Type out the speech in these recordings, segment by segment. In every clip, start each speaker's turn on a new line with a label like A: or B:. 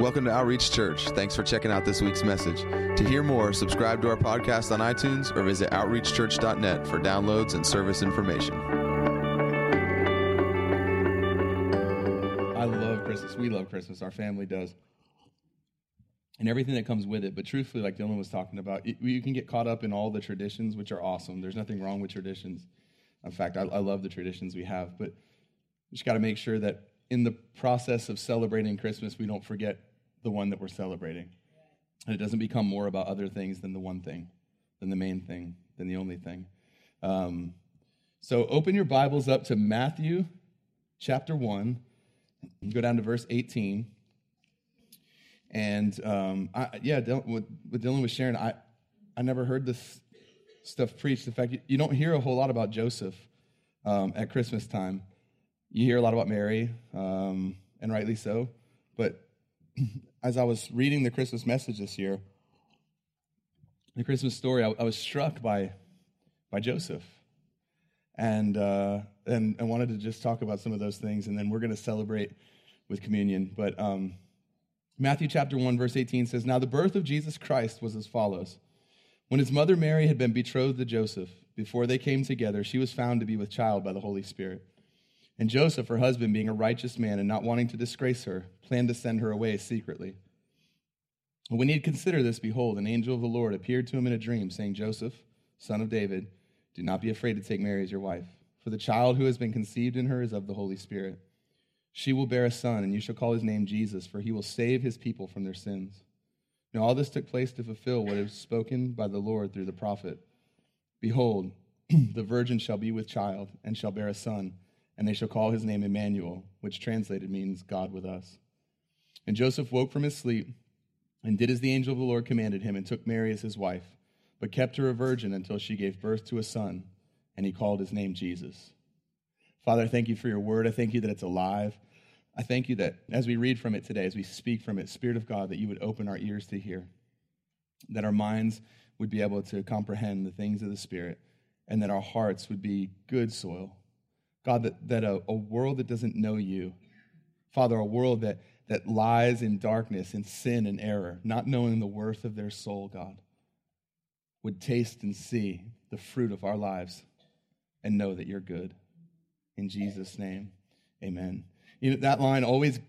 A: Welcome to Outreach Church. Thanks for checking out this week's message. To hear more, subscribe to our podcast on iTunes or visit outreachchurch.net for downloads and service information.
B: I love Christmas. We love Christmas. Our family does. And everything that comes with it. But truthfully, like Dylan was talking about, you can get caught up in all the traditions, which are awesome. There's nothing wrong with traditions. In fact, I, I love the traditions we have. But we just got to make sure that in the process of celebrating Christmas, we don't forget the one that we're celebrating. And it doesn't become more about other things than the one thing, than the main thing, than the only thing. Um, so open your Bibles up to Matthew chapter 1, go down to verse 18. And um, I, yeah, what, what Dylan was sharing, I, I never heard this stuff preached. In fact, you, you don't hear a whole lot about Joseph um, at Christmas time. You hear a lot about Mary, um, and rightly so. But as I was reading the Christmas message this year, the Christmas story, I, I was struck by, by Joseph. And, uh, and I wanted to just talk about some of those things, and then we're going to celebrate with communion. But um, Matthew chapter 1, verse 18 says, Now the birth of Jesus Christ was as follows. When his mother Mary had been betrothed to Joseph, before they came together, she was found to be with child by the Holy Spirit. And Joseph, her husband, being a righteous man and not wanting to disgrace her, planned to send her away secretly. When he had considered this, behold, an angel of the Lord appeared to him in a dream, saying, Joseph, son of David, do not be afraid to take Mary as your wife, for the child who has been conceived in her is of the Holy Spirit. She will bear a son, and you shall call his name Jesus, for he will save his people from their sins. Now all this took place to fulfill what is spoken by the Lord through the prophet. Behold, the virgin shall be with child, and shall bear a son and they shall call his name Emmanuel, which translated means God with us. And Joseph woke from his sleep and did as the angel of the Lord commanded him and took Mary as his wife, but kept her a virgin until she gave birth to a son, and he called his name Jesus. Father, I thank you for your word. I thank you that it's alive. I thank you that as we read from it today, as we speak from it, Spirit of God, that you would open our ears to hear, that our minds would be able to comprehend the things of the Spirit, and that our hearts would be good soil God, that, that a, a world that doesn't know you, Father, a world that, that lies in darkness and sin and error, not knowing the worth of their soul, God, would taste and see the fruit of our lives and know that you're good. In Jesus' name, amen. You know, that line always,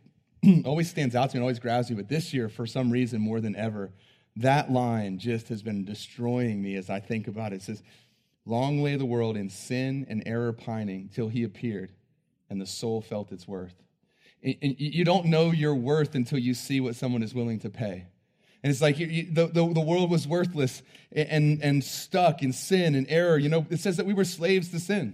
B: always stands out to me and always grabs me, but this year, for some reason, more than ever, that line just has been destroying me as I think about it. It says, Long lay the world in sin and error pining till he appeared, and the soul felt its worth. And you don't know your worth until you see what someone is willing to pay. And it's like the, the, the, world was worthless and, and stuck in sin and error. You know, it says that we were slaves to sin.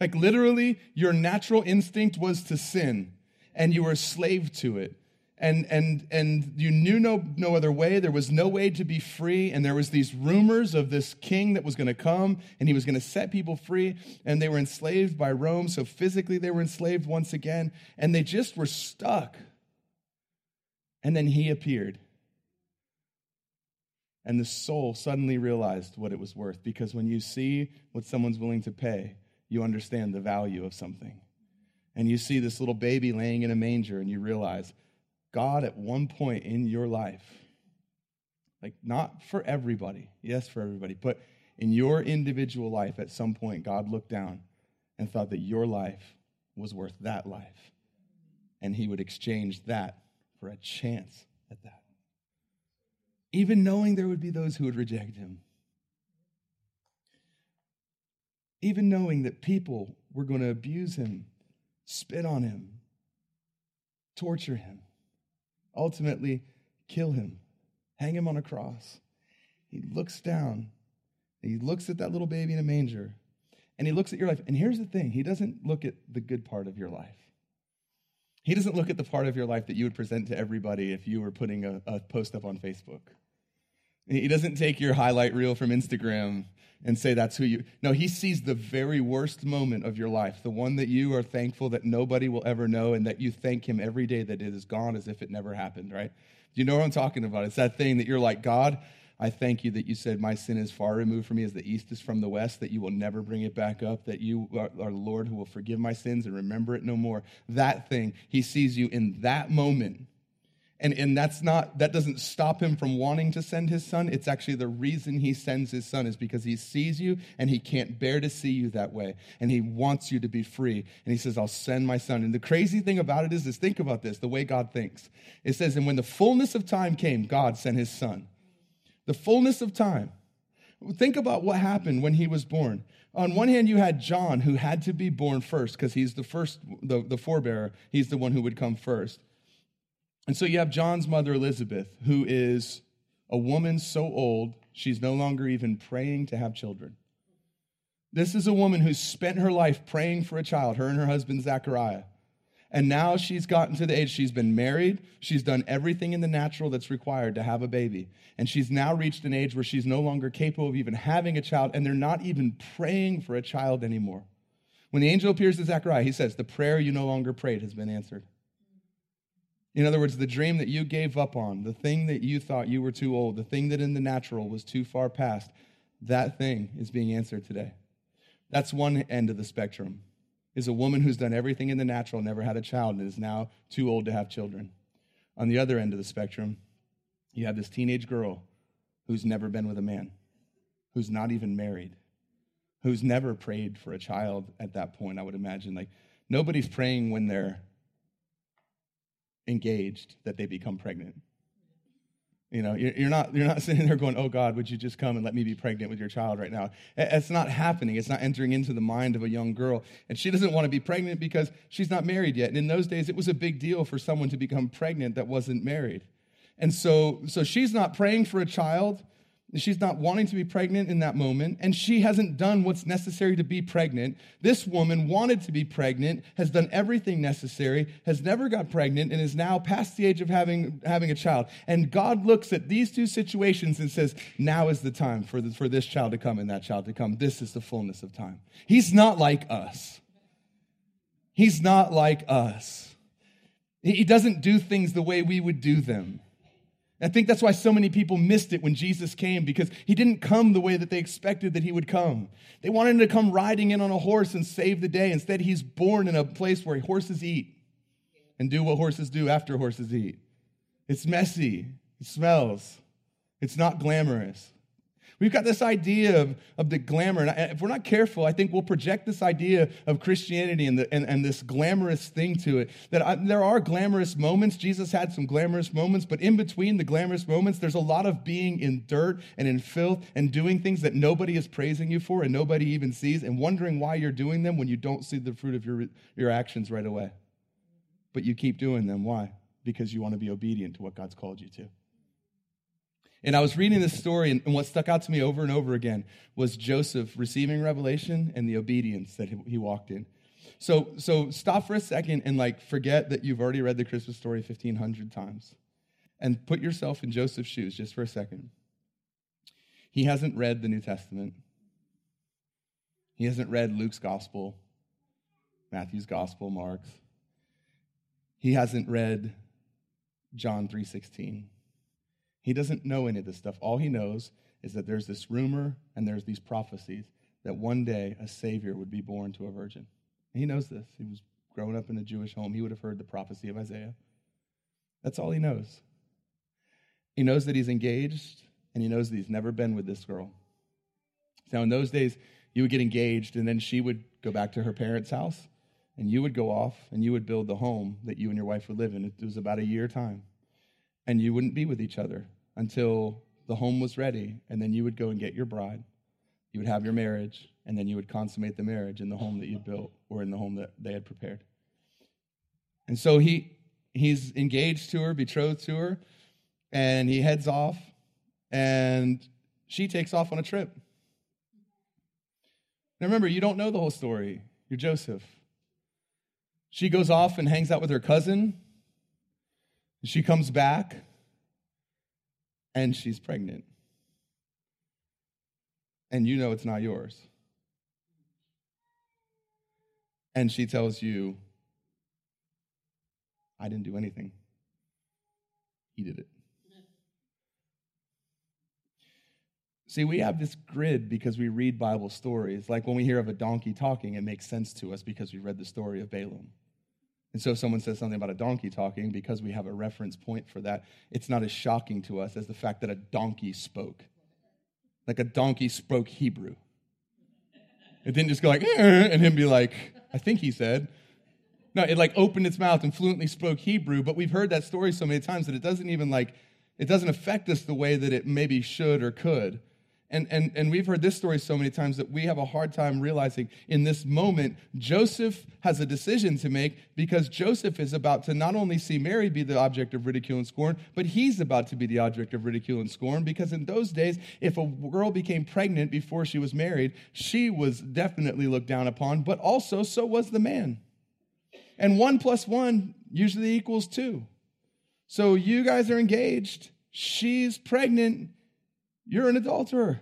B: Like literally, your natural instinct was to sin, and you were a slave to it and and and you knew no no other way. There was no way to be free. And there was these rumors of this king that was going to come and he was going to set people free. And they were enslaved by Rome so physically they were enslaved once again. And they just were stuck. And then he appeared. And the soul suddenly realized what it was worth because when you see what someone's willing to pay you understand the value of something. And you see this little baby laying in a manger and you realize God at one point in your life, like not for everybody, yes, for everybody, but in your individual life, at some point, God looked down and thought that your life was worth that life. And he would exchange that for a chance at that. Even knowing there would be those who would reject him. Even knowing that people were going to abuse him, spit on him, torture him ultimately kill him, hang him on a cross. He looks down, he looks at that little baby in a manger, and he looks at your life. And here's the thing He doesn't look at the good part of your life. He doesn't look at the part of your life that you would present to everybody if you were putting a, a post up on Facebook. He doesn't take your highlight reel from Instagram and say that's who you. No, he sees the very worst moment of your life, the one that you are thankful that nobody will ever know, and that you thank him every day that it is gone as if it never happened, right? Do you know what I'm talking about? It's that thing that you're like, God, I thank you that you said my sin is far removed from me as the east is from the west, that you will never bring it back up, that you are, are Lord who will forgive my sins and remember it no more. That thing, he sees you in that moment And, and that's not, that doesn't stop him from wanting to send his son. It's actually the reason he sends his son is because he sees you and he can't bear to see you that way. And he wants you to be free. And he says, I'll send my son. And the crazy thing about it is, is think about this, the way God thinks. It says, and when the fullness of time came, God sent his son. The fullness of time. Think about what happened when he was born. On one hand, you had John, who had to be born first because he's the first, the, the forebearer. He's the one who would come first. And so you have John's mother, Elizabeth, who is a woman so old, she's no longer even praying to have children. This is a woman who's spent her life praying for a child, her and her husband, Zachariah. And now she's gotten to the age, she's been married, she's done everything in the natural that's required to have a baby. And she's now reached an age where she's no longer capable of even having a child, and they're not even praying for a child anymore. When the angel appears to Zachariah, he says, The prayer you no longer prayed has been answered. In other words, the dream that you gave up on, the thing that you thought you were too old, the thing that in the natural was too far past, that thing is being answered today. That's one end of the spectrum. Is a woman who's done everything in the natural, never had a child, and is now too old to have children. On the other end of the spectrum, you have this teenage girl who's never been with a man, who's not even married, who's never prayed for a child at that point, I would imagine. Like, nobody's praying when they're engaged that they become pregnant. You know, you're not, you're not sitting there going, oh God, would you just come and let me be pregnant with your child right now? It's not happening. It's not entering into the mind of a young girl. And she doesn't want to be pregnant because she's not married yet. And in those days, it was a big deal for someone to become pregnant that wasn't married. And so, so she's not praying for a child. She's not wanting to be pregnant in that moment, and she hasn't done what's necessary to be pregnant. This woman wanted to be pregnant, has done everything necessary, has never got pregnant, and is now past the age of having, having a child. And God looks at these two situations and says, Now is the time for, the, for this child to come and that child to come. This is the fullness of time. He's not like us. He's not like us. He doesn't do things the way we would do them. I think that's why so many people missed it when Jesus came because he didn't come the way that they expected that he would come. They wanted him to come riding in on a horse and save the day. Instead, he's born in a place where horses eat and do what horses do after horses eat. It's messy, it smells, it's not glamorous. We've got this idea of, of the glamour. And if we're not careful, I think we'll project this idea of Christianity and, the, and, and this glamorous thing to it. That I, there are glamorous moments. Jesus had some glamorous moments, but in between the glamorous moments, there's a lot of being in dirt and in filth and doing things that nobody is praising you for and nobody even sees and wondering why you're doing them when you don't see the fruit of your, your actions right away. But you keep doing them. Why? Because you want to be obedient to what God's called you to. And I was reading this story, and what stuck out to me over and over again was Joseph receiving revelation and the obedience that he walked in. So, so stop for a second and like forget that you've already read the Christmas story 1,500 times and put yourself in Joseph's shoes just for a second. He hasn't read the New Testament. He hasn't read Luke's gospel, Matthew's gospel, Mark's. He hasn't read John 3:16. He doesn't know any of this stuff. All he knows is that there's this rumor and there's these prophecies that one day a Savior would be born to a virgin. He knows this. He was growing up in a Jewish home. He would have heard the prophecy of Isaiah. That's all he knows. He knows that he's engaged and he knows that he's never been with this girl. Now, in those days, you would get engaged and then she would go back to her parents' house and you would go off and you would build the home that you and your wife would live in. It was about a year time and you wouldn't be with each other until the home was ready, and then you would go and get your bride. You would have your marriage, and then you would consummate the marriage in the home that you built or in the home that they had prepared. And so he he's engaged to her, betrothed to her, and he heads off, and she takes off on a trip. Now remember, you don't know the whole story. You're Joseph. She goes off and hangs out with her cousin she comes back and she's pregnant. And you know it's not yours. And she tells you, I didn't do anything. He did it. See, we have this grid because we read Bible stories. Like when we hear of a donkey talking, it makes sense to us because we read the story of Balaam. And so if someone says something about a donkey talking, because we have a reference point for that, it's not as shocking to us as the fact that a donkey spoke. Like a donkey spoke Hebrew. It didn't just go like, eh, and him be like, I think he said. No, it like opened its mouth and fluently spoke Hebrew, but we've heard that story so many times that it doesn't even like, it doesn't affect us the way that it maybe should or could. And, and, and we've heard this story so many times that we have a hard time realizing in this moment, Joseph has a decision to make because Joseph is about to not only see Mary be the object of ridicule and scorn, but he's about to be the object of ridicule and scorn because in those days, if a girl became pregnant before she was married, she was definitely looked down upon, but also so was the man. And one plus one usually equals two. So you guys are engaged, she's pregnant you're an adulterer.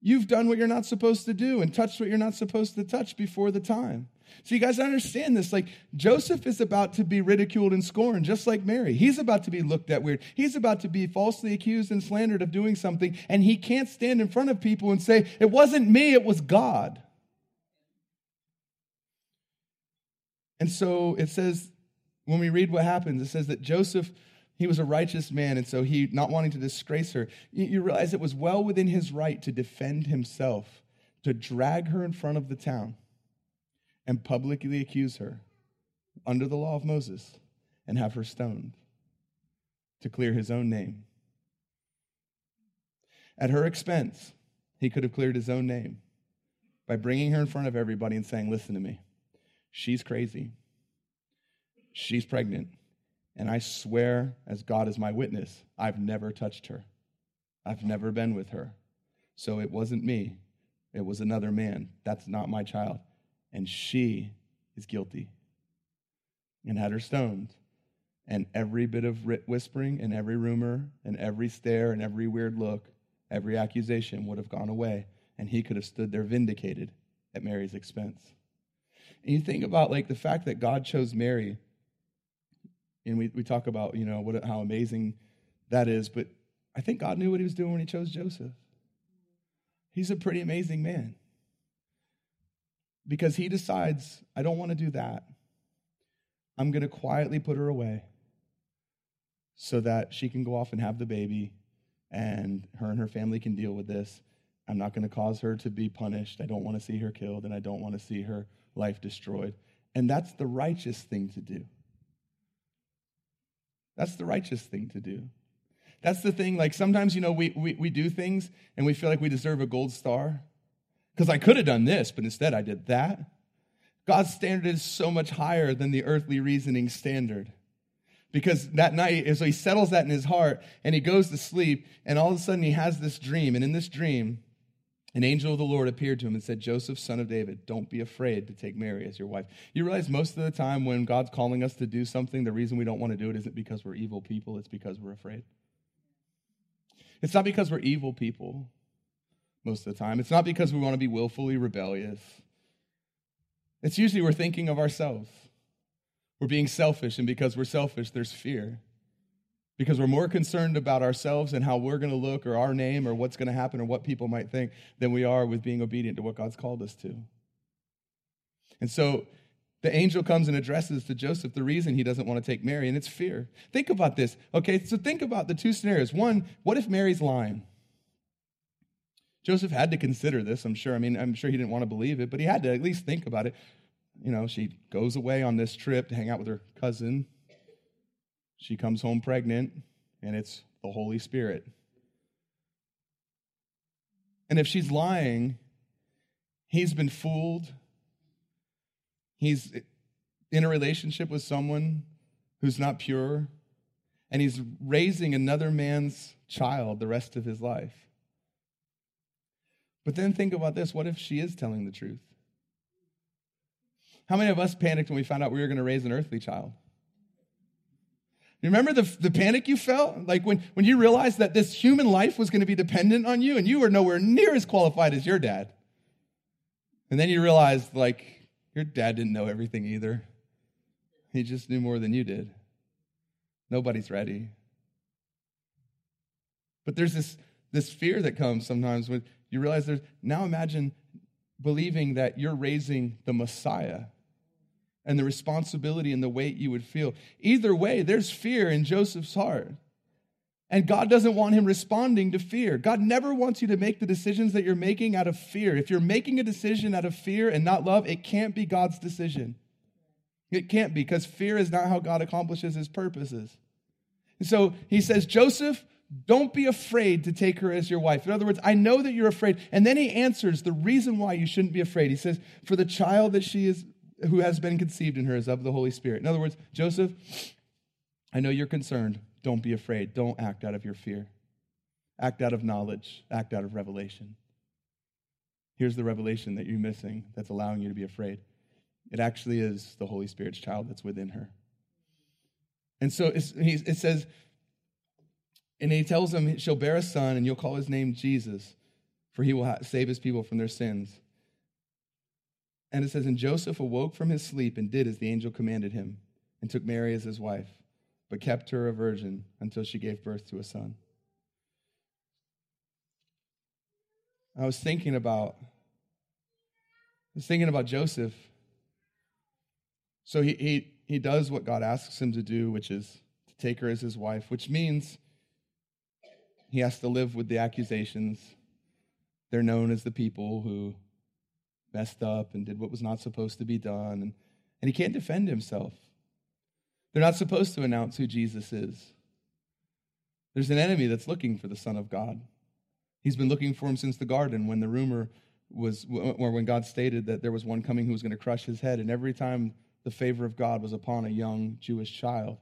B: You've done what you're not supposed to do and touched what you're not supposed to touch before the time. So, you guys understand this. Like, Joseph is about to be ridiculed and scorned, just like Mary. He's about to be looked at weird. He's about to be falsely accused and slandered of doing something, and he can't stand in front of people and say, It wasn't me, it was God. And so it says, when we read what happens, it says that Joseph he was a righteous man, and so he, not wanting to disgrace her, you, realize it was well within his right to defend himself, to drag her in front of the town and publicly accuse her under the law of Moses and have her stoned to clear his own name. At her expense, he could have cleared his own name by bringing her in front of everybody and saying, Listen to me, she's crazy, she's pregnant and I swear, as God is my witness, I've never touched her. I've never been with her. So it wasn't me, it was another man. That's not my child. And she is guilty and had her stoned. And every bit of whispering and every rumor and every stare and every weird look, every accusation would have gone away. And he could have stood there vindicated at Mary's expense. And you think about like the fact that God chose Mary and we, we talk about, you know, what, how amazing that is. But I think God knew what he was doing when he chose Joseph. He's a pretty amazing man. Because he decides, I don't want to do that. I'm going to quietly put her away so that she can go off and have the baby and her and her family can deal with this. I'm not going to cause her to be punished. I don't want to see her killed and I don't want to see her life destroyed. And that's the righteous thing to do. That's the righteous thing to do. That's the thing, like sometimes, you know, we, we, we do things and we feel like we deserve a gold star. Because I could have done this, but instead I did that. God's standard is so much higher than the earthly reasoning standard. Because that night, so he settles that in his heart and he goes to sleep, and all of a sudden he has this dream. And in this dream, an angel of the Lord appeared to him and said, Joseph, son of David, don't be afraid to take Mary as your wife. You realize most of the time when God's calling us to do something, the reason we don't want to do it isn't because we're evil people, it's because we're afraid. It's not because we're evil people most of the time. It's not because we want to be willfully rebellious. It's usually we're thinking of ourselves. We're being selfish, and because we're selfish, there's fear because we're more concerned about ourselves and how we're going to look or our name or what's going to happen or what people might think than we are with being obedient to what God's called us to. And so the angel comes and addresses to Joseph the reason he doesn't want to take Mary, and it's fear. Think about this. Okay, so think about the two scenarios. One, what if Mary's lying? Joseph had to consider this, I'm sure. I mean, I'm sure he didn't want to believe it, but he had to at least think about it. You know, she goes away on this trip to hang out with her cousin, she comes home pregnant, and it's the Holy Spirit. And if she's lying, he's been fooled. He's in a relationship with someone who's not pure, and he's raising another man's child the rest of his life. But then think about this what if she is telling the truth? How many of us panicked when we found out we were going to raise an earthly child? You remember the, the panic you felt? Like when, when you realized that this human life was going to be dependent on you and you were nowhere near as qualified as your dad. And then you realized, like, your dad didn't know everything either. He just knew more than you did. Nobody's ready. But there's this, this fear that comes sometimes when you realize there's now imagine believing that you're raising the Messiah and the responsibility and the weight you would feel. Either way, there's fear in Joseph's heart. And God doesn't want him responding to fear. God never wants you to make the decisions that you're making out of fear. If you're making a decision out of fear and not love, it can't be God's decision. It can't be because fear is not how God accomplishes his purposes. And so he says, Joseph, don't be afraid to take her as your wife. In other words, I know that you're afraid. And then he answers the reason why you shouldn't be afraid. He says, For the child that she is who has been conceived in her is of the Holy Spirit. In other words, Joseph, I know you're concerned. Don't be afraid. Don't act out of your fear. Act out of knowledge, act out of revelation. Here's the revelation that you're missing that's allowing you to be afraid it actually is the Holy Spirit's child that's within her. And so it says, and he tells him, She'll bear a son, and you'll call his name Jesus, for he will save his people from their sins. And it says, And Joseph awoke from his sleep and did as the angel commanded him, and took Mary as his wife but kept her a virgin until she gave birth to a son. I was thinking about I was thinking about Joseph. So he, he, he does what God asks him to do, which is to take her as his wife, which means he has to live with the accusations. They're known as the people who messed up and did what was not supposed to be done. And, and he can't defend himself. They're not supposed to announce who Jesus is. There's an enemy that's looking for the Son of God. He's been looking for him since the garden when the rumor was, or when God stated that there was one coming who was going to crush his head. And every time the favor of God was upon a young Jewish child,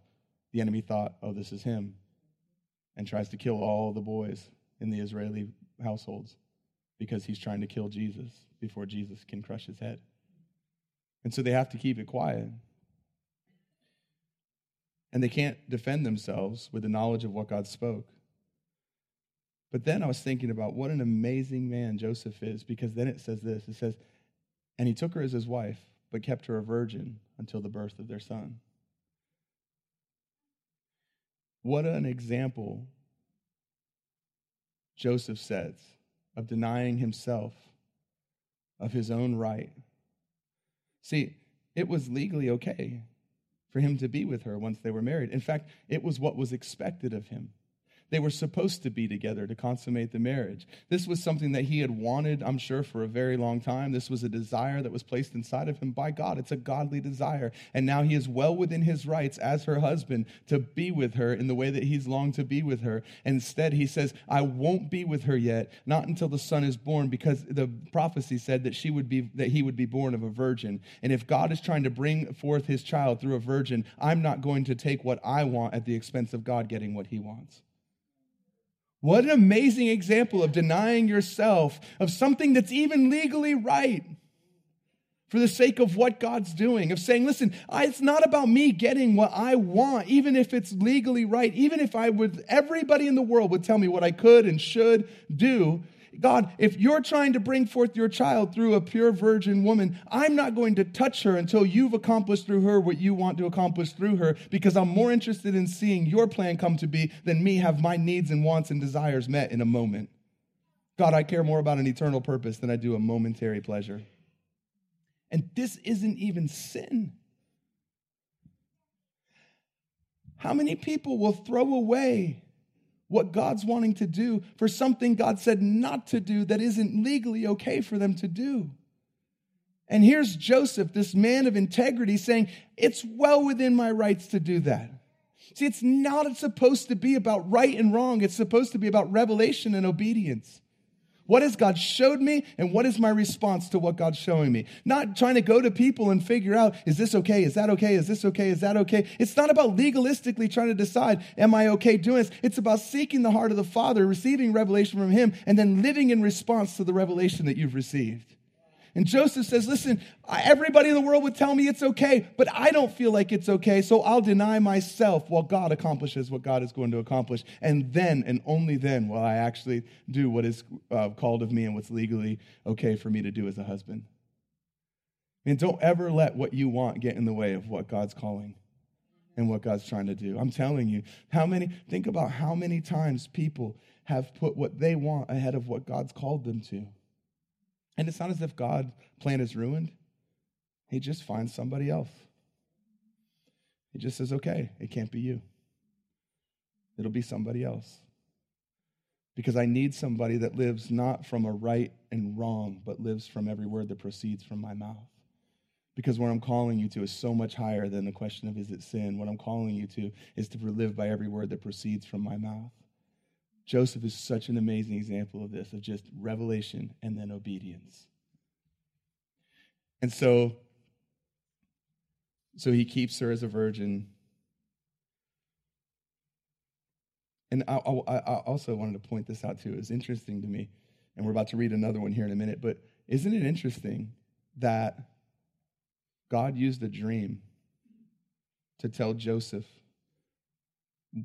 B: the enemy thought, oh, this is him, and tries to kill all the boys in the Israeli households because he's trying to kill Jesus before Jesus can crush his head. And so they have to keep it quiet and they can't defend themselves with the knowledge of what God spoke. But then I was thinking about what an amazing man Joseph is, because then it says this it says, And he took her as his wife, but kept her a virgin until the birth of their son. What an example Joseph sets of denying himself of his own right. See, it was legally okay for him to be with her once they were married. In fact, it was what was expected of him. They were supposed to be together to consummate the marriage. This was something that he had wanted, I'm sure, for a very long time. This was a desire that was placed inside of him by God. It's a godly desire. And now he is well within his rights as her husband to be with her in the way that he's longed to be with her. Instead, he says, I won't be with her yet, not until the son is born, because the prophecy said that she would be that he would be born of a virgin. And if God is trying to bring forth his child through a virgin, I'm not going to take what I want at the expense of God getting what he wants. What an amazing example of denying yourself of something that's even legally right for the sake of what God's doing, of saying, listen, it's not about me getting what I want, even if it's legally right, even if I would, everybody in the world would tell me what I could and should do. God, if you're trying to bring forth your child through a pure virgin woman, I'm not going to touch her until you've accomplished through her what you want to accomplish through her because I'm more interested in seeing your plan come to be than me have my needs and wants and desires met in a moment. God, I care more about an eternal purpose than I do a momentary pleasure. And this isn't even sin. How many people will throw away what God's wanting to do for something God said not to do that isn't legally okay for them to do. And here's Joseph, this man of integrity, saying, It's well within my rights to do that. See, it's not supposed to be about right and wrong, it's supposed to be about revelation and obedience. What has God showed me, and what is my response to what God's showing me? Not trying to go to people and figure out, is this okay? Is that okay? Is this okay? Is that okay? It's not about legalistically trying to decide, am I okay doing this? It's about seeking the heart of the Father, receiving revelation from Him, and then living in response to the revelation that you've received. And Joseph says, Listen, everybody in the world would tell me it's okay, but I don't feel like it's okay, so I'll deny myself while God accomplishes what God is going to accomplish. And then, and only then, will I actually do what is uh, called of me and what's legally okay for me to do as a husband. And don't ever let what you want get in the way of what God's calling and what God's trying to do. I'm telling you, how many, think about how many times people have put what they want ahead of what God's called them to. And it's not as if God's plan is ruined. He just finds somebody else He just says, okay, it can't be you. It'll be somebody else. Because I need somebody that lives not from a right and wrong, but lives from every word that proceeds from my mouth. Because what I'm calling you to is so much higher than the question of is it sin. What I'm calling you to is to live by every word that proceeds from my mouth. Joseph is such an amazing example of this, of just revelation and then obedience. And so, so he keeps her as a virgin. And I, I, I also wanted to point this out too. It's interesting to me, and we're about to read another one here in a minute, but isn't it interesting that God used a dream to tell Joseph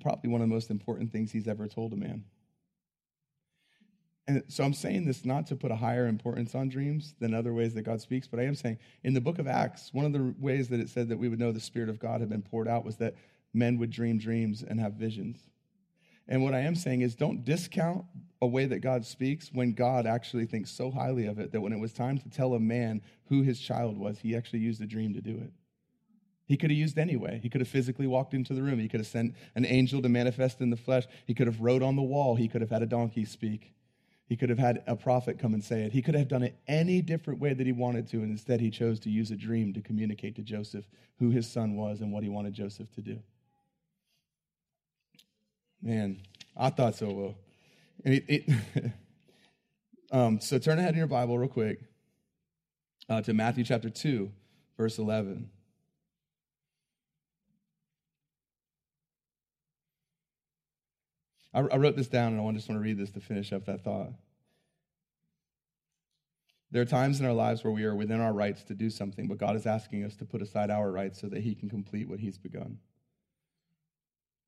B: probably one of the most important things he's ever told a man. And so I'm saying this not to put a higher importance on dreams than other ways that God speaks, but I am saying in the book of Acts, one of the ways that it said that we would know the Spirit of God had been poured out was that men would dream dreams and have visions. And what I am saying is don't discount a way that God speaks when God actually thinks so highly of it that when it was time to tell a man who his child was, he actually used a dream to do it. He could have used anyway. He could have physically walked into the room. He could have sent an angel to manifest in the flesh. He could have wrote on the wall. He could have had a donkey speak. He could have had a prophet come and say it. He could have done it any different way that he wanted to, and instead he chose to use a dream to communicate to Joseph who his son was and what he wanted Joseph to do. Man, I thought so, Will. It, it um, so turn ahead in your Bible real quick uh, to Matthew chapter 2, verse 11. I, I wrote this down and I just want to read this to finish up that thought. There are times in our lives where we are within our rights to do something, but God is asking us to put aside our rights so that He can complete what He's begun.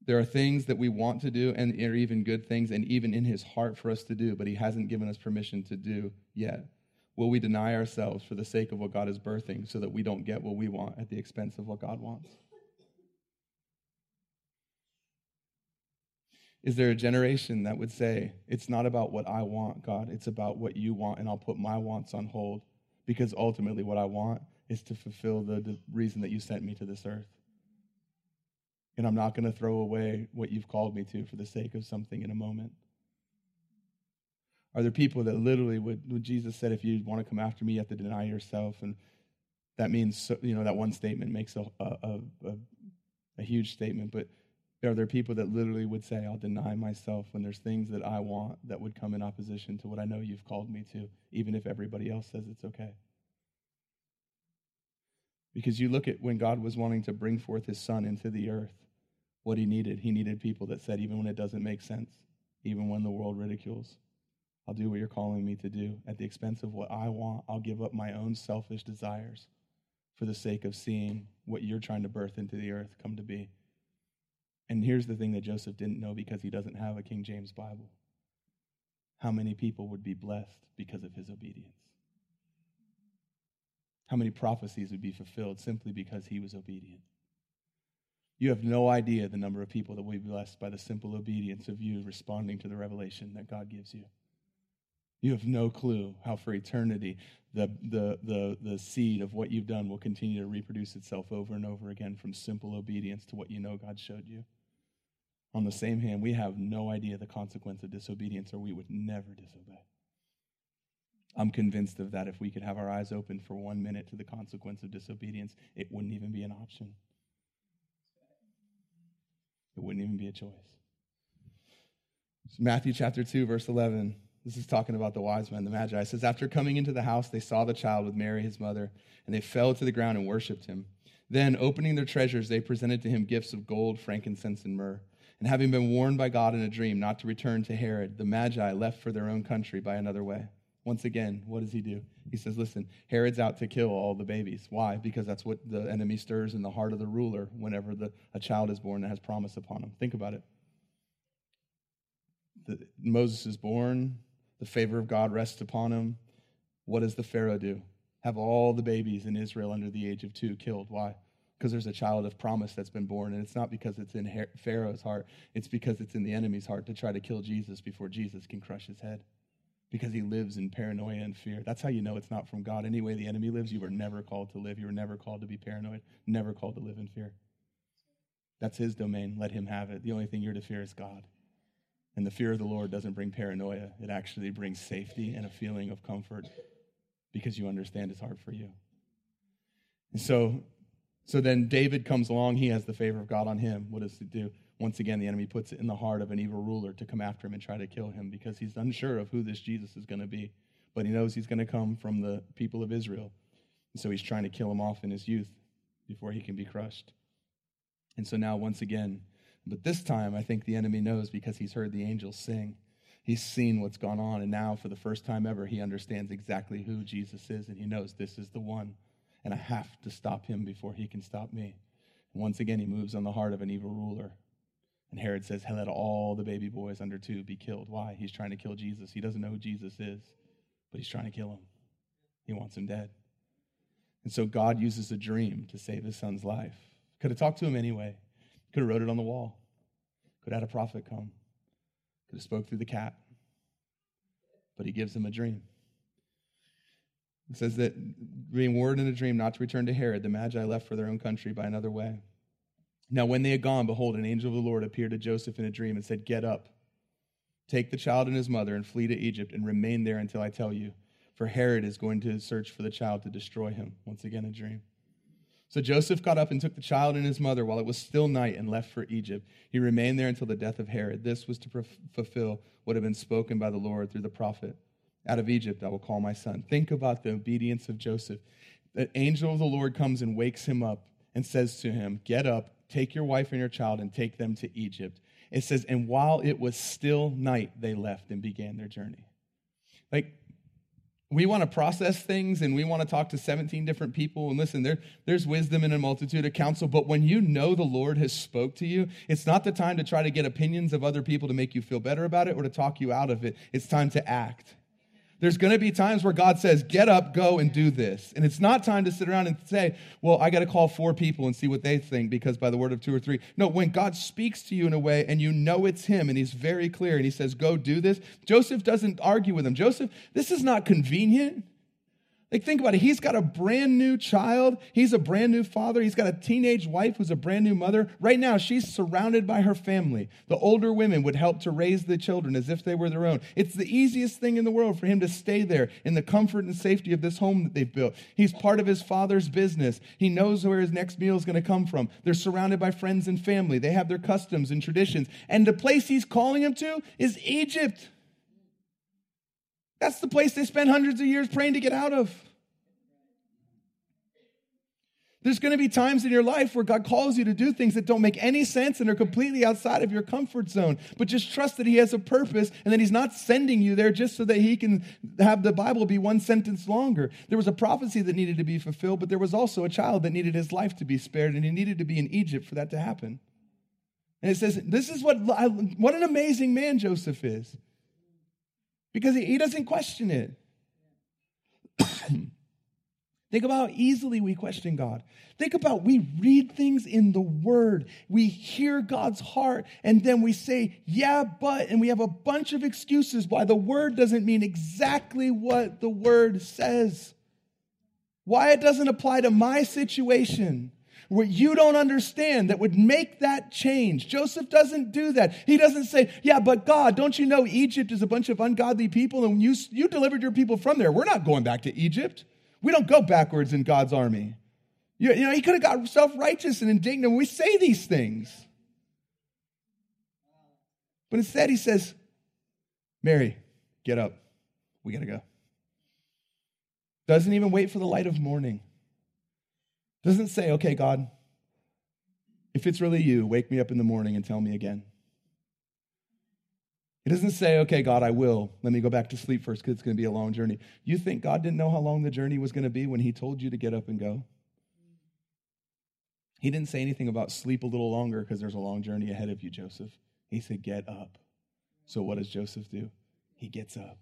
B: There are things that we want to do and are even good things and even in his heart for us to do, but he hasn't given us permission to do yet. Will we deny ourselves for the sake of what God is birthing so that we don't get what we want at the expense of what God wants? Is there a generation that would say, It's not about what I want, God, it's about what you want, and I'll put my wants on hold because ultimately what I want is to fulfill the, the reason that you sent me to this earth? and I'm not going to throw away what you've called me to for the sake of something in a moment? Are there people that literally would, Jesus said, if you want to come after me, you have to deny yourself? And that means, you know, that one statement makes a, a, a, a huge statement. But are there people that literally would say, I'll deny myself when there's things that I want that would come in opposition to what I know you've called me to, even if everybody else says it's okay? Because you look at when God was wanting to bring forth his son into the earth, what he needed. He needed people that said, even when it doesn't make sense, even when the world ridicules, I'll do what you're calling me to do. At the expense of what I want, I'll give up my own selfish desires for the sake of seeing what you're trying to birth into the earth come to be. And here's the thing that Joseph didn't know because he doesn't have a King James Bible how many people would be blessed because of his obedience. How many prophecies would be fulfilled simply because he was obedient. You have no idea the number of people that will be blessed by the simple obedience of you responding to the revelation that God gives you. You have no clue how for eternity the, the, the, the seed of what you've done will continue to reproduce itself over and over again from simple obedience to what you know God showed you. On the same hand, we have no idea the consequence of disobedience, or we would never disobey. I'm convinced of that. If we could have our eyes open for one minute to the consequence of disobedience, it wouldn't even be an option. It wouldn't even be a choice. So Matthew chapter 2, verse 11. This is talking about the wise men, the Magi. It says, After coming into the house, they saw the child with Mary, his mother, and they fell to the ground and worshiped him. Then, opening their treasures, they presented to him gifts of gold, frankincense, and myrrh. And having been warned by God in a dream not to return to Herod, the Magi left for their own country by another way. Once again, what does he do? He says, Listen, Herod's out to kill all the babies. Why? Because that's what the enemy stirs in the heart of the ruler whenever the, a child is born that has promise upon him. Think about it. The, Moses is born, the favor of God rests upon him. What does the Pharaoh do? Have all the babies in Israel under the age of two killed. Why? Because there's a child of promise that's been born, and it's not because it's in Pharaoh's heart, it's because it's in the enemy's heart to try to kill Jesus before Jesus can crush his head because he lives in paranoia and fear. That's how you know it's not from God. Any way the enemy lives, you were never called to live. You were never called to be paranoid, never called to live in fear. That's his domain. Let him have it. The only thing you're to fear is God. And the fear of the Lord doesn't bring paranoia, it actually brings safety and a feeling of comfort because you understand it's hard for you. And so, so then David comes along. He has the favor of God on him. What does he do? Once again, the enemy puts it in the heart of an evil ruler to come after him and try to kill him because he's unsure of who this Jesus is going to be. But he knows he's going to come from the people of Israel. And so he's trying to kill him off in his youth before he can be crushed. And so now, once again, but this time, I think the enemy knows because he's heard the angels sing. He's seen what's gone on, and now, for the first time ever, he understands exactly who Jesus is, and he knows this is the one, and I have to stop him before he can stop me. And once again, he moves on the heart of an evil ruler. And Herod says, Let all the baby boys under two be killed. Why? He's trying to kill Jesus. He doesn't know who Jesus is, but he's trying to kill him. He wants him dead. And so God uses a dream to save his son's life. Could have talked to him anyway. Could have wrote it on the wall. Could have had a prophet come. Could have spoke through the cat. But he gives him a dream. It says that being warned in a dream not to return to Herod, the Magi left for their own country by another way. Now, when they had gone, behold, an angel of the Lord appeared to Joseph in a dream and said, Get up, take the child and his mother, and flee to Egypt, and remain there until I tell you. For Herod is going to search for the child to destroy him. Once again, a dream. So Joseph got up and took the child and his mother while it was still night and left for Egypt. He remained there until the death of Herod. This was to fulfill what had been spoken by the Lord through the prophet. Out of Egypt I will call my son. Think about the obedience of Joseph. The angel of the Lord comes and wakes him up and says to him, Get up, take your wife and your child, and take them to Egypt. It says, And while it was still night, they left and began their journey. Like, we want to process things and we want to talk to 17 different people and listen there, there's wisdom in a multitude of counsel but when you know the lord has spoke to you it's not the time to try to get opinions of other people to make you feel better about it or to talk you out of it it's time to act there's going to be times where God says, get up, go, and do this. And it's not time to sit around and say, well, I got to call four people and see what they think because by the word of two or three. No, when God speaks to you in a way and you know it's Him and He's very clear and He says, go do this, Joseph doesn't argue with him. Joseph, this is not convenient. Like, think about it. He's got a brand new child. He's a brand new father. He's got a teenage wife who's a brand new mother. Right now, she's surrounded by her family. The older women would help to raise the children as if they were their own. It's the easiest thing in the world for him to stay there in the comfort and safety of this home that they've built. He's part of his father's business. He knows where his next meal is going to come from. They're surrounded by friends and family. They have their customs and traditions. And the place he's calling him to is Egypt. That's the place they spend hundreds of years praying to get out of. There's going to be times in your life where God calls you to do things that don't make any sense and are completely outside of your comfort zone. But just trust that He has a purpose and that He's not sending you there just so that He can have the Bible be one sentence longer. There was a prophecy that needed to be fulfilled, but there was also a child that needed his life to be spared, and he needed to be in Egypt for that to happen. And it says, This is what, what an amazing man Joseph is because he, doesn't question it. Think about how easily we question God. Think about we read things in the Word, we hear God's heart, and then we say, yeah, but, and we have a bunch of excuses why the Word doesn't mean exactly what the Word says, why it doesn't apply to my situation what you don't understand that would make that change. Joseph doesn't do that. He doesn't say, Yeah, but God, don't you know Egypt is a bunch of ungodly people and you, you delivered your people from there? We're not going back to Egypt. We don't go backwards in God's army. You, you know, he could have got self righteous and indignant when we say these things. But instead, he says, Mary, get up. We got to go. Doesn't even wait for the light of morning. Doesn't say, okay, God, if it's really you, wake me up in the morning and tell me again. He doesn't say, okay, God, I will. Let me go back to sleep first because it's going to be a long journey. You think God didn't know how long the journey was going to be when He told you to get up and go? He didn't say anything about sleep a little longer because there's a long journey ahead of you, Joseph. He said, get up. So what does Joseph do? He gets up.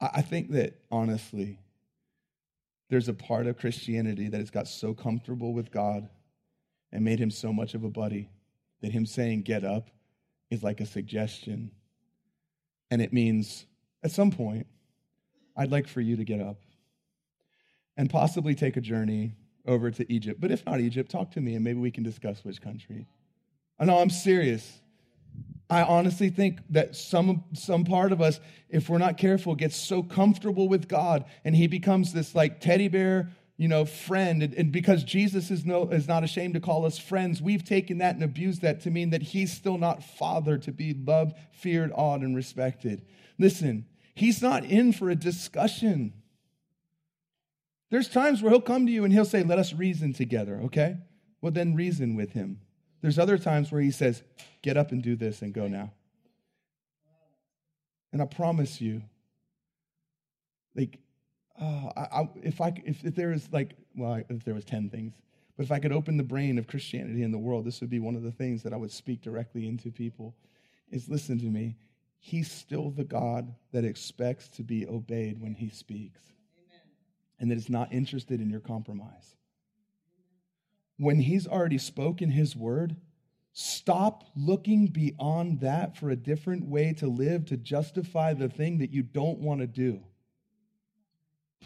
B: I think that, honestly, there's a part of Christianity that has got so comfortable with God and made him so much of a buddy that him saying get up is like a suggestion. And it means at some point, I'd like for you to get up and possibly take a journey over to Egypt. But if not Egypt, talk to me and maybe we can discuss which country. I know I'm serious. I honestly think that some, some part of us, if we're not careful, gets so comfortable with God and he becomes this like teddy bear, you know, friend. And, and because Jesus is, no, is not ashamed to call us friends, we've taken that and abused that to mean that he's still not father to be loved, feared, awed, and respected. Listen, he's not in for a discussion. There's times where he'll come to you and he'll say, Let us reason together, okay? Well, then reason with him. There's other times where he says, Get up and do this and go now. And I promise you, like, oh, I, I, if I if, if there was like, well, if there was ten things, but if I could open the brain of Christianity in the world, this would be one of the things that I would speak directly into people. Is listen to me. He's still the God that expects to be obeyed when he speaks, Amen. and that is not interested in your compromise when he's already spoken his word, stop looking beyond that for a different way to live to justify the thing that you don't want to do.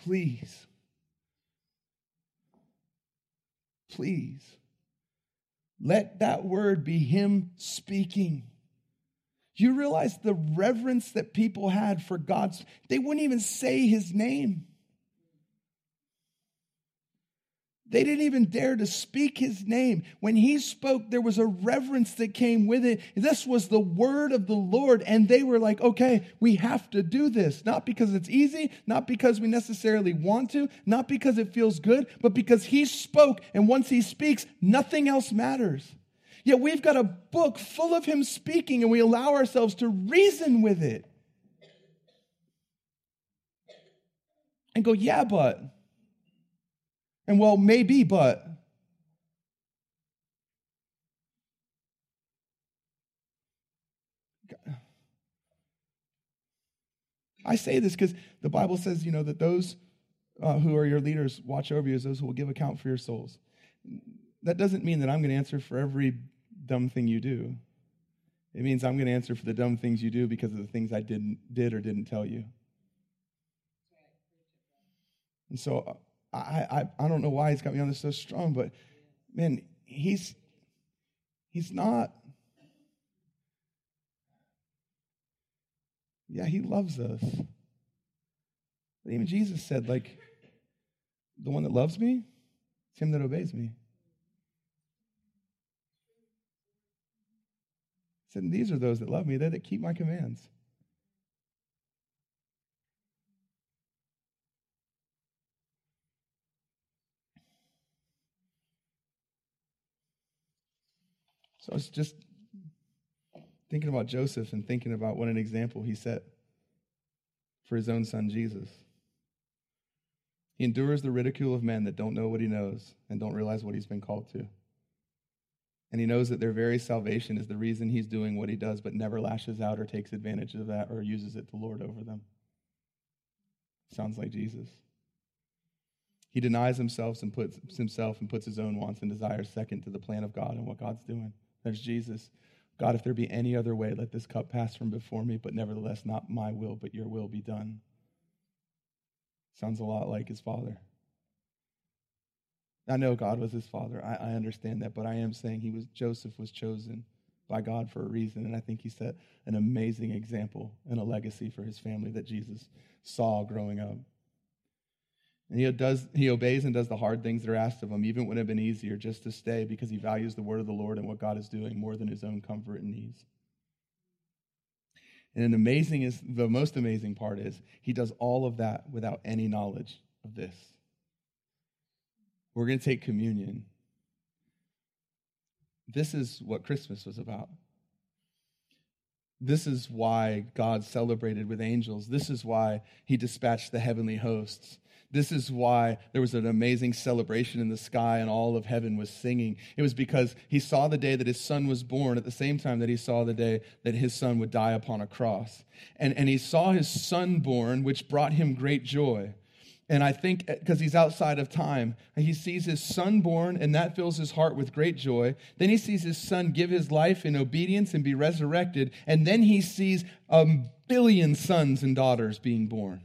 B: Please. Please. Let that word be him speaking. You realize the reverence that people had for God's, they wouldn't even say his name. They didn't even dare to speak his name. When he spoke, there was a reverence that came with it. This was the word of the Lord. And they were like, okay, we have to do this. Not because it's easy, not because we necessarily want to, not because it feels good, but because he spoke. And once he speaks, nothing else matters. Yet we've got a book full of him speaking, and we allow ourselves to reason with it. And go, yeah, but. And well, maybe, but. I say this because the Bible says, you know, that those uh, who are your leaders watch over you as those who will give account for your souls. That doesn't mean that I'm going to answer for every dumb thing you do. It means I'm going to answer for the dumb things you do because of the things I didn't did or didn't tell you. And so uh, I, I, I don't know why he's got me on this so strong, but man, he's he's not. Yeah, he loves us. But even Jesus said, like, the one that loves me, it's him that obeys me. He said, These are those that love me, they that keep my commands. So I was just thinking about Joseph and thinking about what an example he set for his own son, Jesus. He endures the ridicule of men that don't know what he knows and don't realize what he's been called to. And he knows that their very salvation is the reason he's doing what he does, but never lashes out or takes advantage of that or uses it to lord over them. Sounds like Jesus. He denies himself and puts himself and puts his own wants and desires second to the plan of God and what God's doing. There's Jesus. God, if there be any other way, let this cup pass from before me, but nevertheless, not my will, but your will be done. Sounds a lot like his father. I know God was his father. I, I, understand that, but I am saying he was Joseph was chosen by God for a reason, and I think he set an amazing example and a legacy for his family that Jesus saw growing up. And he, does, he obeys and does the hard things that are asked of him, even when it have been easier, just to stay because he values the word of the Lord and what God is doing more than his own comfort and needs. And an amazing is the most amazing part is he does all of that without any knowledge of this. We're going to take communion. This is what Christmas was about. This is why God celebrated with angels. This is why he dispatched the heavenly hosts. This is why there was an amazing celebration in the sky and all of heaven was singing. It was because he saw the day that his son was born at the same time that he saw the day that his son would die upon a cross. And, and he saw his son born, which brought him great joy. And I think uh, because he's outside of time, he sees his son born, and that fills his heart with great joy. Then he sees his son give his life in obedience and be resurrected. And then he sees a billion sons and daughters being born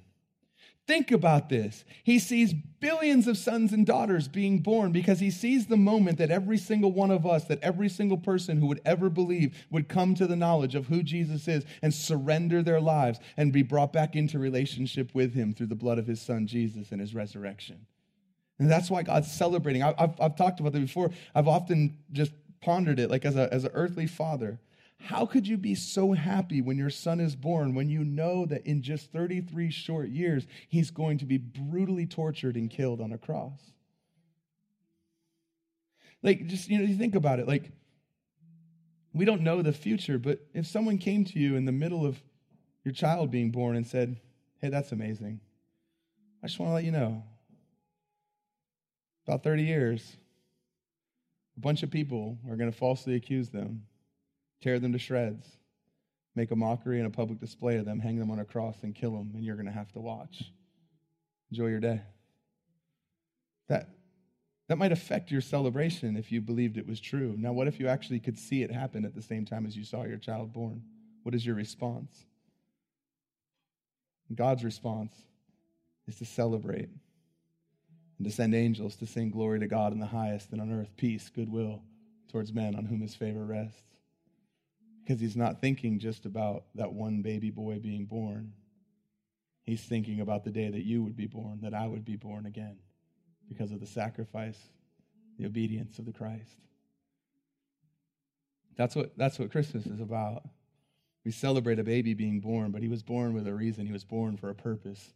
B: Think about this. He sees billions of sons and daughters being born because he sees the moment that every single one of us, that every single person who would ever believe would come to the knowledge of who Jesus is and surrender their lives and be brought back into relationship with him through the blood of his son Jesus and his resurrection. And that's why God's celebrating. I've, I've talked about that before. I've often just pondered it like as, a, as an earthly father. How could you be so happy when your son is born when you know that in just 33 short years he's going to be brutally tortured and killed on a cross? Like, just, you know, you think about it. Like, we don't know the future, but if someone came to you in the middle of your child being born and said, Hey, that's amazing. I just want to let you know. About 30 years, a bunch of people are going to falsely accuse them tear them to shreds, make a mockery and a public display of them, hang them on a cross, and kill them, and you're going to have to watch. Enjoy your day. That, that might affect your celebration if you believed it was true. Now, what if you actually could see it happen at the same time as you saw your child born? What is your response? God's response is to celebrate and to send angels to sing glory to God in the highest and on earth peace, goodwill towards men on whom his favor rests because he's not thinking just about that one baby boy being born. He's thinking about the day that you would be born, that I would be born again because of the sacrifice, the obedience of the Christ. That's what, that's what Christmas is about. We celebrate a baby being born, but he was born with a reason. He was born for a purpose.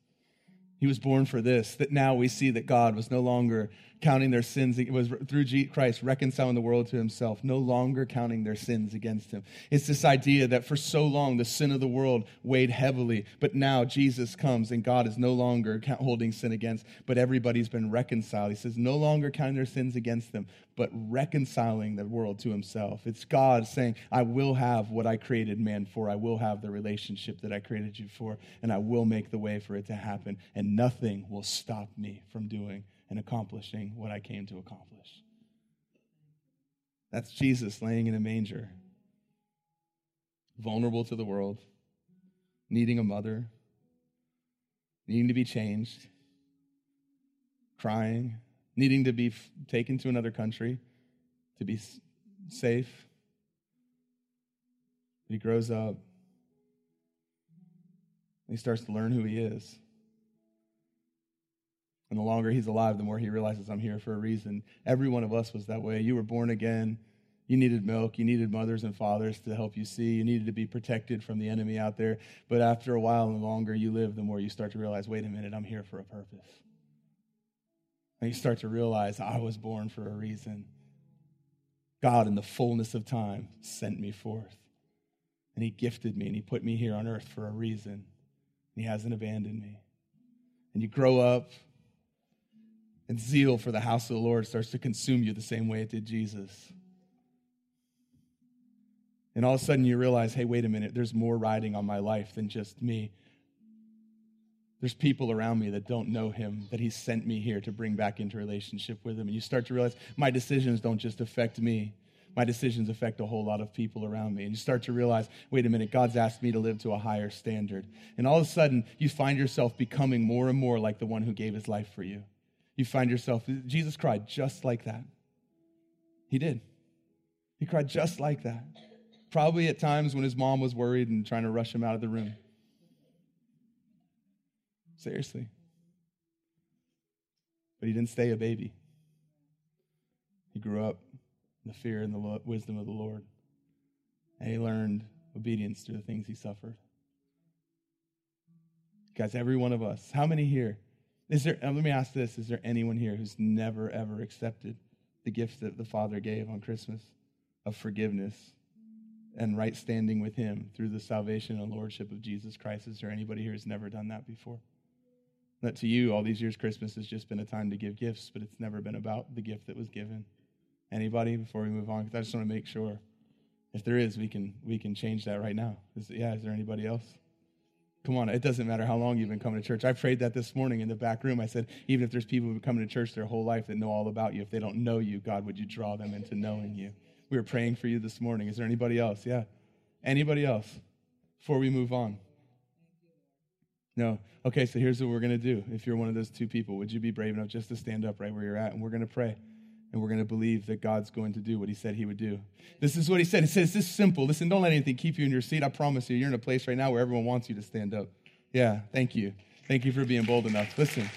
B: He was born for this, that now we see that God was no longer counting their sins. It was through Christ reconciling the world to himself, no longer counting their sins against him. It's this idea that for so long the sin of the world weighed heavily, but now Jesus comes and God is no longer holding sin against, but everybody's been reconciled. He says, no longer counting their sins against them, but reconciling the world to himself. It's God saying, I will have what I created man for. I will have the relationship that I created you for, and I will make the way for it to happen, and nothing will stop me from doing and accomplishing what I came to accomplish. That's Jesus laying in a manger, vulnerable to the world, needing a mother, needing to be changed, crying, needing to be taken to another country to be safe. He grows up. He starts to learn who he is. And the longer he's alive, the more he realizes I'm here for a reason. Every one of us was that way. You were born again. You needed milk. You needed mothers and fathers to help you see. You needed to be protected from the enemy out there. But after a while, the longer you live, the more you start to realize wait a minute, I'm here for a purpose. And you start to realize I was born for a reason. God, in the fullness of time, sent me forth. And he gifted me and he put me here on earth for a reason. He hasn't abandoned me. And you grow up and zeal for the house of the Lord starts to consume you the same way it did Jesus. And all of a sudden you realize, hey, wait a minute, there's more riding on my life than just me. There's people around me that don't know him, that he sent me here to bring back into relationship with him. And you start to realize my decisions don't just affect me, my decisions affect a whole lot of people around me. And you start to realize, wait a minute, God's asked me to live to a higher standard. And all of a sudden, you find yourself becoming more and more like the one who gave his life for you you find yourself, Jesus cried just like that. He did. He cried just like that. Probably at times when his mom was worried and trying to rush him out of the room. Seriously. But he didn't stay a baby. He grew up in the fear and the wisdom of the Lord. And he learned obedience through the things he suffered. Guys, every one of us, how many here is there, uh, let me ask this Is there anyone here who's never, ever accepted the gift that the Father gave on Christmas of forgiveness and right standing with Him through the salvation and lordship of Jesus Christ? Is there anybody here who's never done that before? That to you, all these years, Christmas has just been a time to give gifts, but it's never been about the gift that was given. Anybody before we move on? Because I just want to make sure. If there is, we can we can change that right now. Is, yeah, is there anybody else? Come on, it doesn't matter how long you've been coming to church. I prayed that this morning in the back room. I said, even if there's people who've been coming to church their whole life that know all about you, if they don't know you, God, would you draw them into knowing you? We were praying for you this morning. Is there anybody else? Yeah. Anybody else? Before we move on. No. Okay, so here's what we're going to do. If you're one of those two people, would you be brave enough just to stand up right where you're at? And we're going to pray. And we're going to believe that God's going to do what he said he would do. This is what he said. He says, This is simple. Listen, don't let anything keep you in your seat. I promise you, you're in a place right now where everyone wants you to stand up. Yeah, thank you. Thank you for being bold enough. Listen.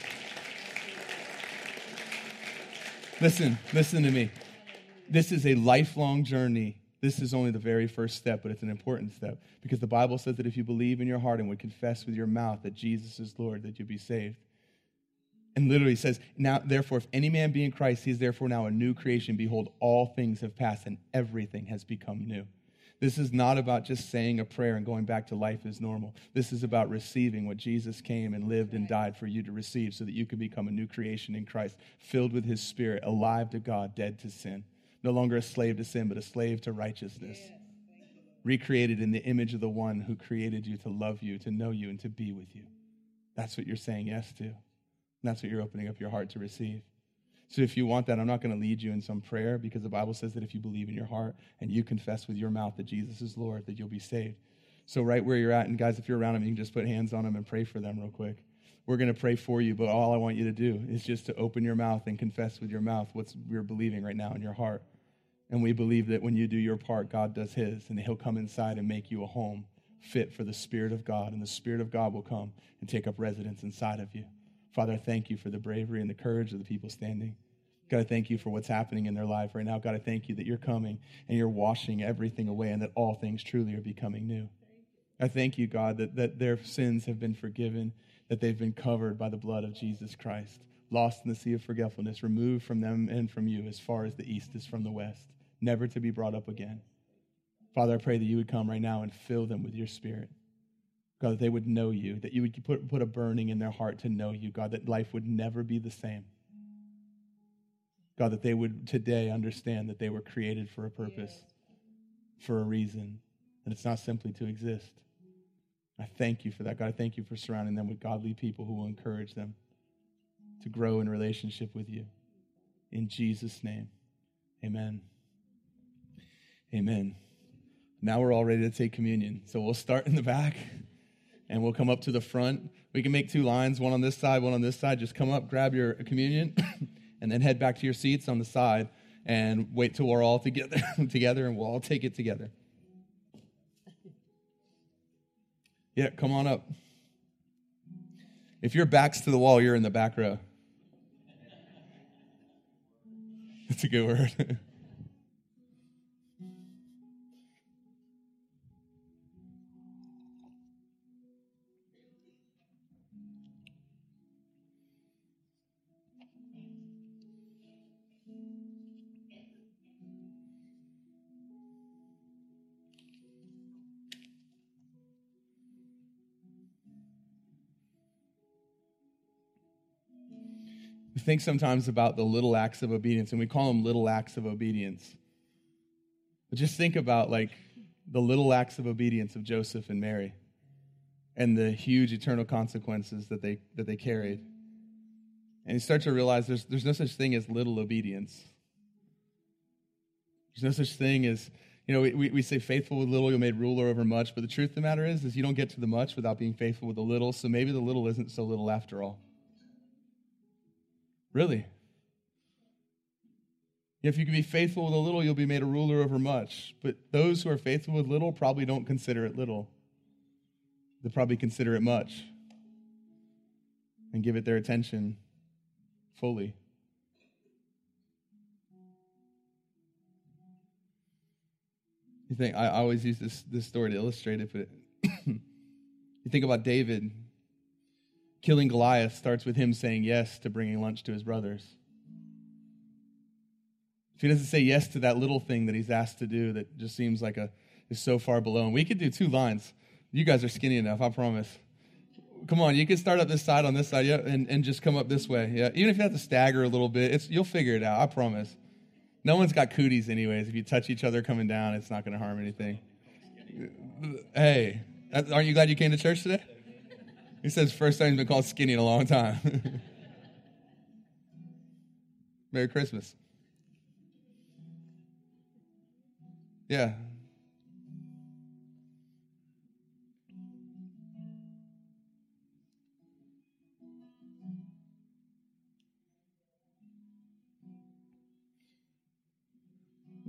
B: Listen, listen to me. This is a lifelong journey this is only the very first step, but it's an important step because the Bible says that if you believe in your heart and would confess with your mouth that Jesus is Lord, that you'll be saved. And literally says, Now, therefore, if any man be in Christ, he is therefore now a new creation. Behold, all things have passed and everything has become new. This is not about just saying a prayer and going back to life as normal. This is about receiving what Jesus came and lived and died for you to receive so that you can become a new creation in Christ, filled with his spirit, alive to God, dead to sin no longer a slave to sin, but a slave to righteousness. Recreated in the image of the one who created you to love you, to know you, and to be with you. That's what you're saying yes to. That's what you're opening up your heart to receive. So if you want that, I'm not going to lead you in some prayer because the Bible says that if you believe in your heart and you confess with your mouth that Jesus is Lord, that you'll be saved. So right where you're at, and guys, if you're around them, you can just put hands on them and pray for them real quick. We're going to pray for you, but all I want you to do is just to open your mouth and confess with your mouth what you're believing right now in your heart. And we believe that when you do your part, God does his, and he'll come inside and make you a home fit for the Spirit of God. And the Spirit of God will come and take up residence inside of you. Father, I thank you for the bravery and the courage of the people standing. God, I thank you for what's happening in their life right now. God, I thank you that you're coming and you're washing everything away and that all things truly are becoming new. I thank you, God, that, that their sins have been forgiven, that they've been covered by the blood of Jesus Christ, lost in the sea of forgetfulness, removed from them and from you as far as the east is from the west never to be brought up again. Father, I pray that you would come right now and fill them with your spirit. God, that they would know you, that you would put, put a burning in their heart to know you, God, that life would never be the same. God, that they would today understand that they were created for a purpose, for a reason, and it's not simply to exist. I thank you for that. God, I thank you for surrounding them with godly people who will encourage them to grow in relationship with you. In Jesus' name, amen. Amen. Now we're all ready to take communion. So we'll start in the back and we'll come up to the front. We can make two lines, one on this side, one on this side. Just come up, grab your communion, and then head back to your seats on the side and wait till we're all together together and we'll all take it together. Yeah, come on up. If your back's to the wall, you're in the back row. That's a good word. think sometimes about the little acts of obedience, and we call them little acts of obedience. But just think about like the little acts of obedience of Joseph and Mary and the huge eternal consequences that they, that they carried. And you start to realize there's, there's no such thing as little obedience. There's no such thing as, you know, we, we say faithful with little, you're made ruler over much. But the truth of the matter is, is you don't get to the much without being faithful with the little. So maybe the little isn't so little after all. Really. If you can be faithful with a little, you'll be made a ruler over much. But those who are faithful with little probably don't consider it little. They probably consider it much and give it their attention fully. You think I always use this, this story to illustrate it, but you think about David Killing Goliath starts with him saying yes to bringing lunch to his brothers. If he doesn't say yes to that little thing that he's asked to do that just seems like a is so far below. And we could do two lines. You guys are skinny enough, I promise. Come on, you can start up this side on this side, yeah, and, and just come up this way. Yeah. Even if you have to stagger a little bit, it's you'll figure it out, I promise. No one's got cooties anyways. If you touch each other coming down, it's not gonna harm anything. Hey, aren't you glad you came to church today? He says, first time he's been called skinny in a long time. Merry Christmas. Yeah.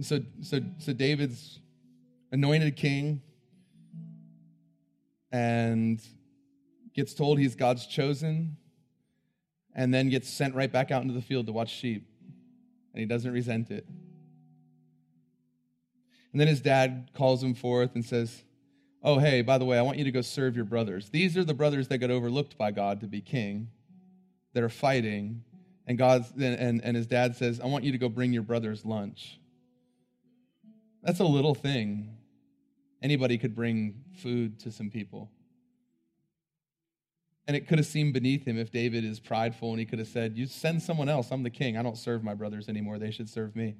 B: So, so, so David's anointed king, and gets told he's God's chosen and then gets sent right back out into the field to watch sheep. And he doesn't resent it. And then his dad calls him forth and says, Oh, hey, by the way, I want you to go serve your brothers. These are the brothers that got overlooked by God to be king, that are fighting. And God's and, and his dad says, I want you to go bring your brothers lunch. That's a little thing. Anybody could bring food to some people. And it could have seemed beneath him if David is prideful and he could have said, You send someone else. I'm the king. I don't serve my brothers anymore. They should serve me.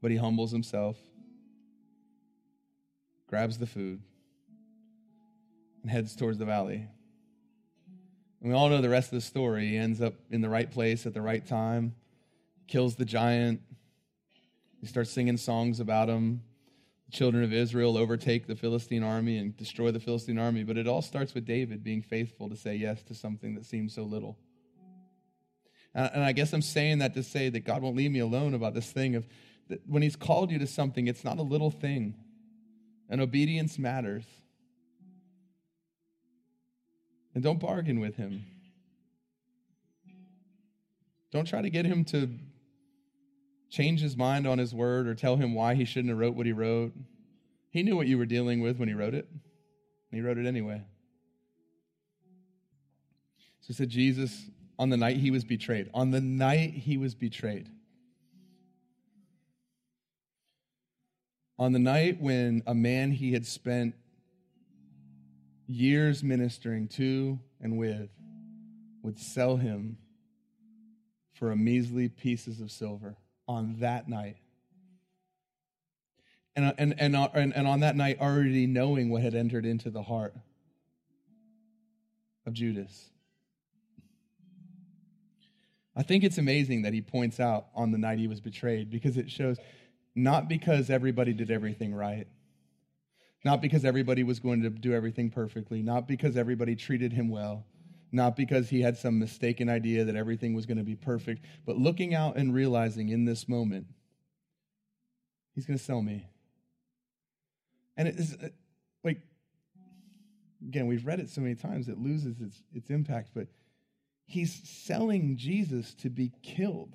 B: But he humbles himself, grabs the food, and heads towards the valley. And we all know the rest of the story. He ends up in the right place at the right time, kills the giant. He starts singing songs about him children of Israel overtake the Philistine army and destroy the Philistine army, but it all starts with David being faithful to say yes to something that seems so little. And I guess I'm saying that to say that God won't leave me alone about this thing of that when He's called you to something, it's not a little thing, and obedience matters. And don't bargain with Him. Don't try to get Him to change his mind on his word or tell him why he shouldn't have wrote what he wrote. He knew what you were dealing with when he wrote it. And he wrote it anyway. So said Jesus on the night he was betrayed. On the night he was betrayed. On the night when a man he had spent years ministering to and with would sell him for a measly pieces of silver on that night. And, uh, and, and, uh, and, and on that night, already knowing what had entered into the heart of Judas. I think it's amazing that he points out on the night he was betrayed because it shows not because everybody did everything right, not because everybody was going to do everything perfectly, not because everybody treated him well, not because he had some mistaken idea that everything was going to be perfect, but looking out and realizing in this moment, he's going to sell me. And it's uh, like, again, we've read it so many times, it loses its, its impact, but he's selling Jesus to be killed.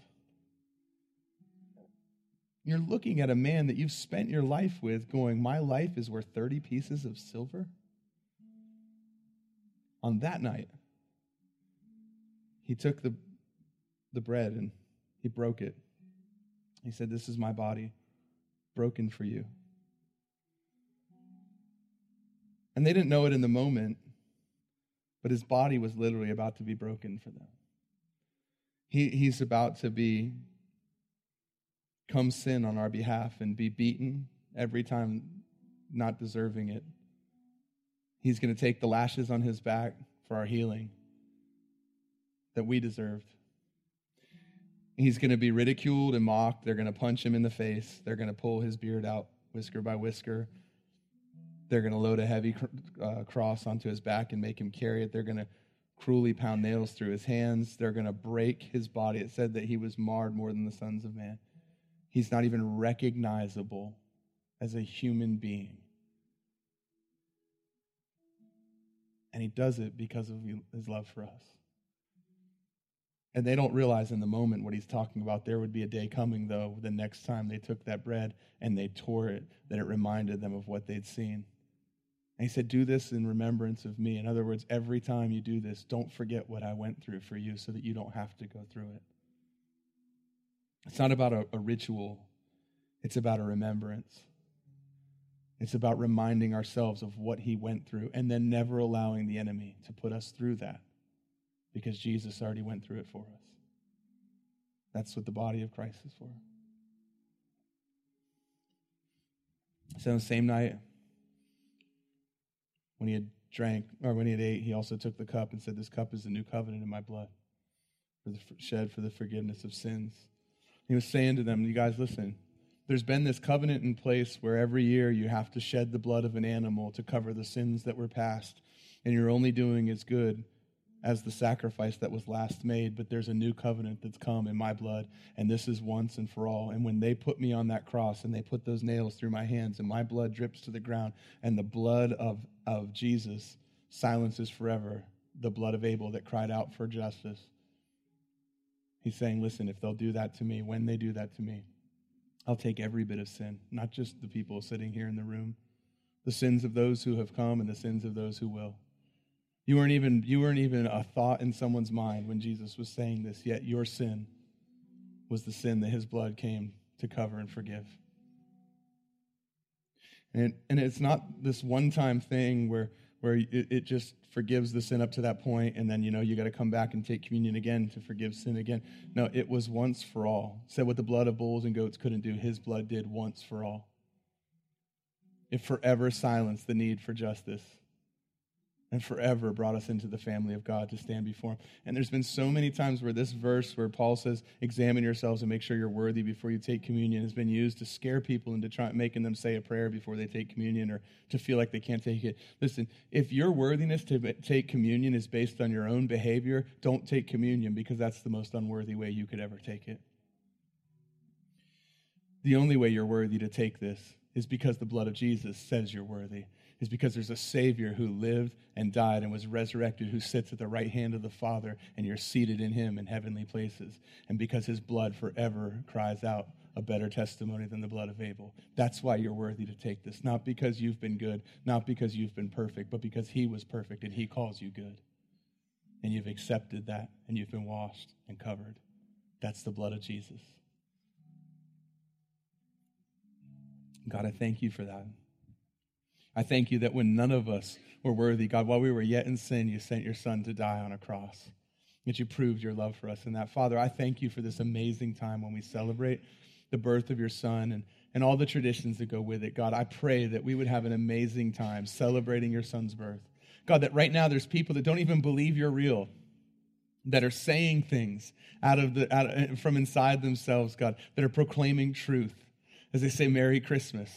B: You're looking at a man that you've spent your life with going, My life is worth 30 pieces of silver? On that night, he took the, the bread and he broke it. He said, This is my body, broken for you. And they didn't know it in the moment, but his body was literally about to be broken for them. He, he's about to be come sin on our behalf and be beaten every time not deserving it. He's going to take the lashes on his back for our healing that we deserved. He's going to be ridiculed and mocked. They're going to punch him in the face. They're going to pull his beard out whisker by whisker. They're going to load a heavy uh, cross onto his back and make him carry it. They're going to cruelly pound nails through his hands. They're going to break his body. It said that he was marred more than the sons of man. He's not even recognizable as a human being. And he does it because of his love for us. And they don't realize in the moment what he's talking about. There would be a day coming, though, the next time they took that bread and they tore it, that it reminded them of what they'd seen. And he said, Do this in remembrance of me. In other words, every time you do this, don't forget what I went through for you so that you don't have to go through it. It's not about a, a ritual, it's about a remembrance. It's about reminding ourselves of what he went through and then never allowing the enemy to put us through that because Jesus already went through it for us. That's what the body of Christ is for. So, on the same night, when he had drank, or when he had ate, he also took the cup and said, This cup is the new covenant in my blood, for the, shed for the forgiveness of sins. He was saying to them, You guys, listen, there's been this covenant in place where every year you have to shed the blood of an animal to cover the sins that were past, and you're only doing as good as the sacrifice that was last made, but there's a new covenant that's come in my blood, and this is once and for all. And when they put me on that cross and they put those nails through my hands, and my blood drips to the ground, and the blood of, of Jesus silences forever the blood of Abel that cried out for justice. He's saying, listen, if they'll do that to me, when they do that to me, I'll take every bit of sin, not just the people sitting here in the room, the sins of those who have come and the sins of those who will. You weren't even you weren't even a thought in someone's mind when Jesus was saying this, yet your sin was the sin that his blood came to cover and forgive. And, and it's not this one-time thing where where it, it just forgives the sin up to that point, and then you know you got to come back and take communion again to forgive sin again. No, it was once for all. Said what the blood of bulls and goats couldn't do, his blood did once for all. It forever silenced the need for justice and forever brought us into the family of God to stand before Him. And there's been so many times where this verse, where Paul says, examine yourselves and make sure you're worthy before you take communion, has been used to scare people into trying making them say a prayer before they take communion or to feel like they can't take it. Listen, if your worthiness to take communion is based on your own behavior, don't take communion because that's the most unworthy way you could ever take it. The only way you're worthy to take this is because the blood of Jesus says you're worthy is because there's a Savior who lived and died and was resurrected, who sits at the right hand of the Father, and you're seated in Him in heavenly places. And because His blood forever cries out a better testimony than the blood of Abel. That's why you're worthy to take this. Not because you've been good, not because you've been perfect, but because He was perfect and He calls you good. And you've accepted that and you've been washed and covered. That's the blood of Jesus. God, I thank you for that. I thank you that when none of us were worthy, God, while we were yet in sin, you sent your son to die on a cross. That you proved your love for us in that. Father, I thank you for this amazing time when we celebrate the birth of your son and, and all the traditions that go with it. God, I pray that we would have an amazing time celebrating your son's birth. God, that right now there's people that don't even believe you're real, that are saying things out of the, out of, from inside themselves, God, that are proclaiming truth as they say, Merry Christmas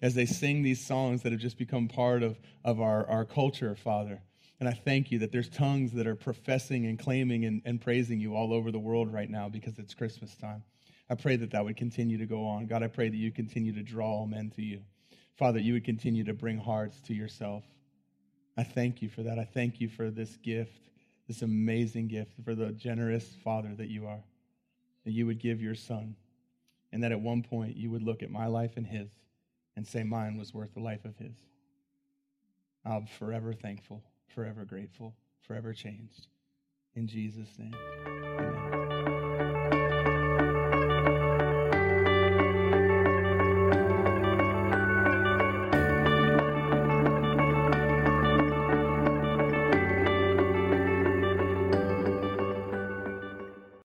B: as they sing these songs that have just become part of, of our, our culture, Father. And I thank you that there's tongues that are professing and claiming and, and praising you all over the world right now because it's Christmas time. I pray that that would continue to go on. God, I pray that you continue to draw all men to you. Father, you would continue to bring hearts to yourself. I thank you for that. I thank you for this gift, this amazing gift, for the generous Father that you are. That you would give your Son, and that at one point you would look at my life and his and say mine was worth the life of his. I'm forever thankful, forever grateful, forever changed. In Jesus' name, amen.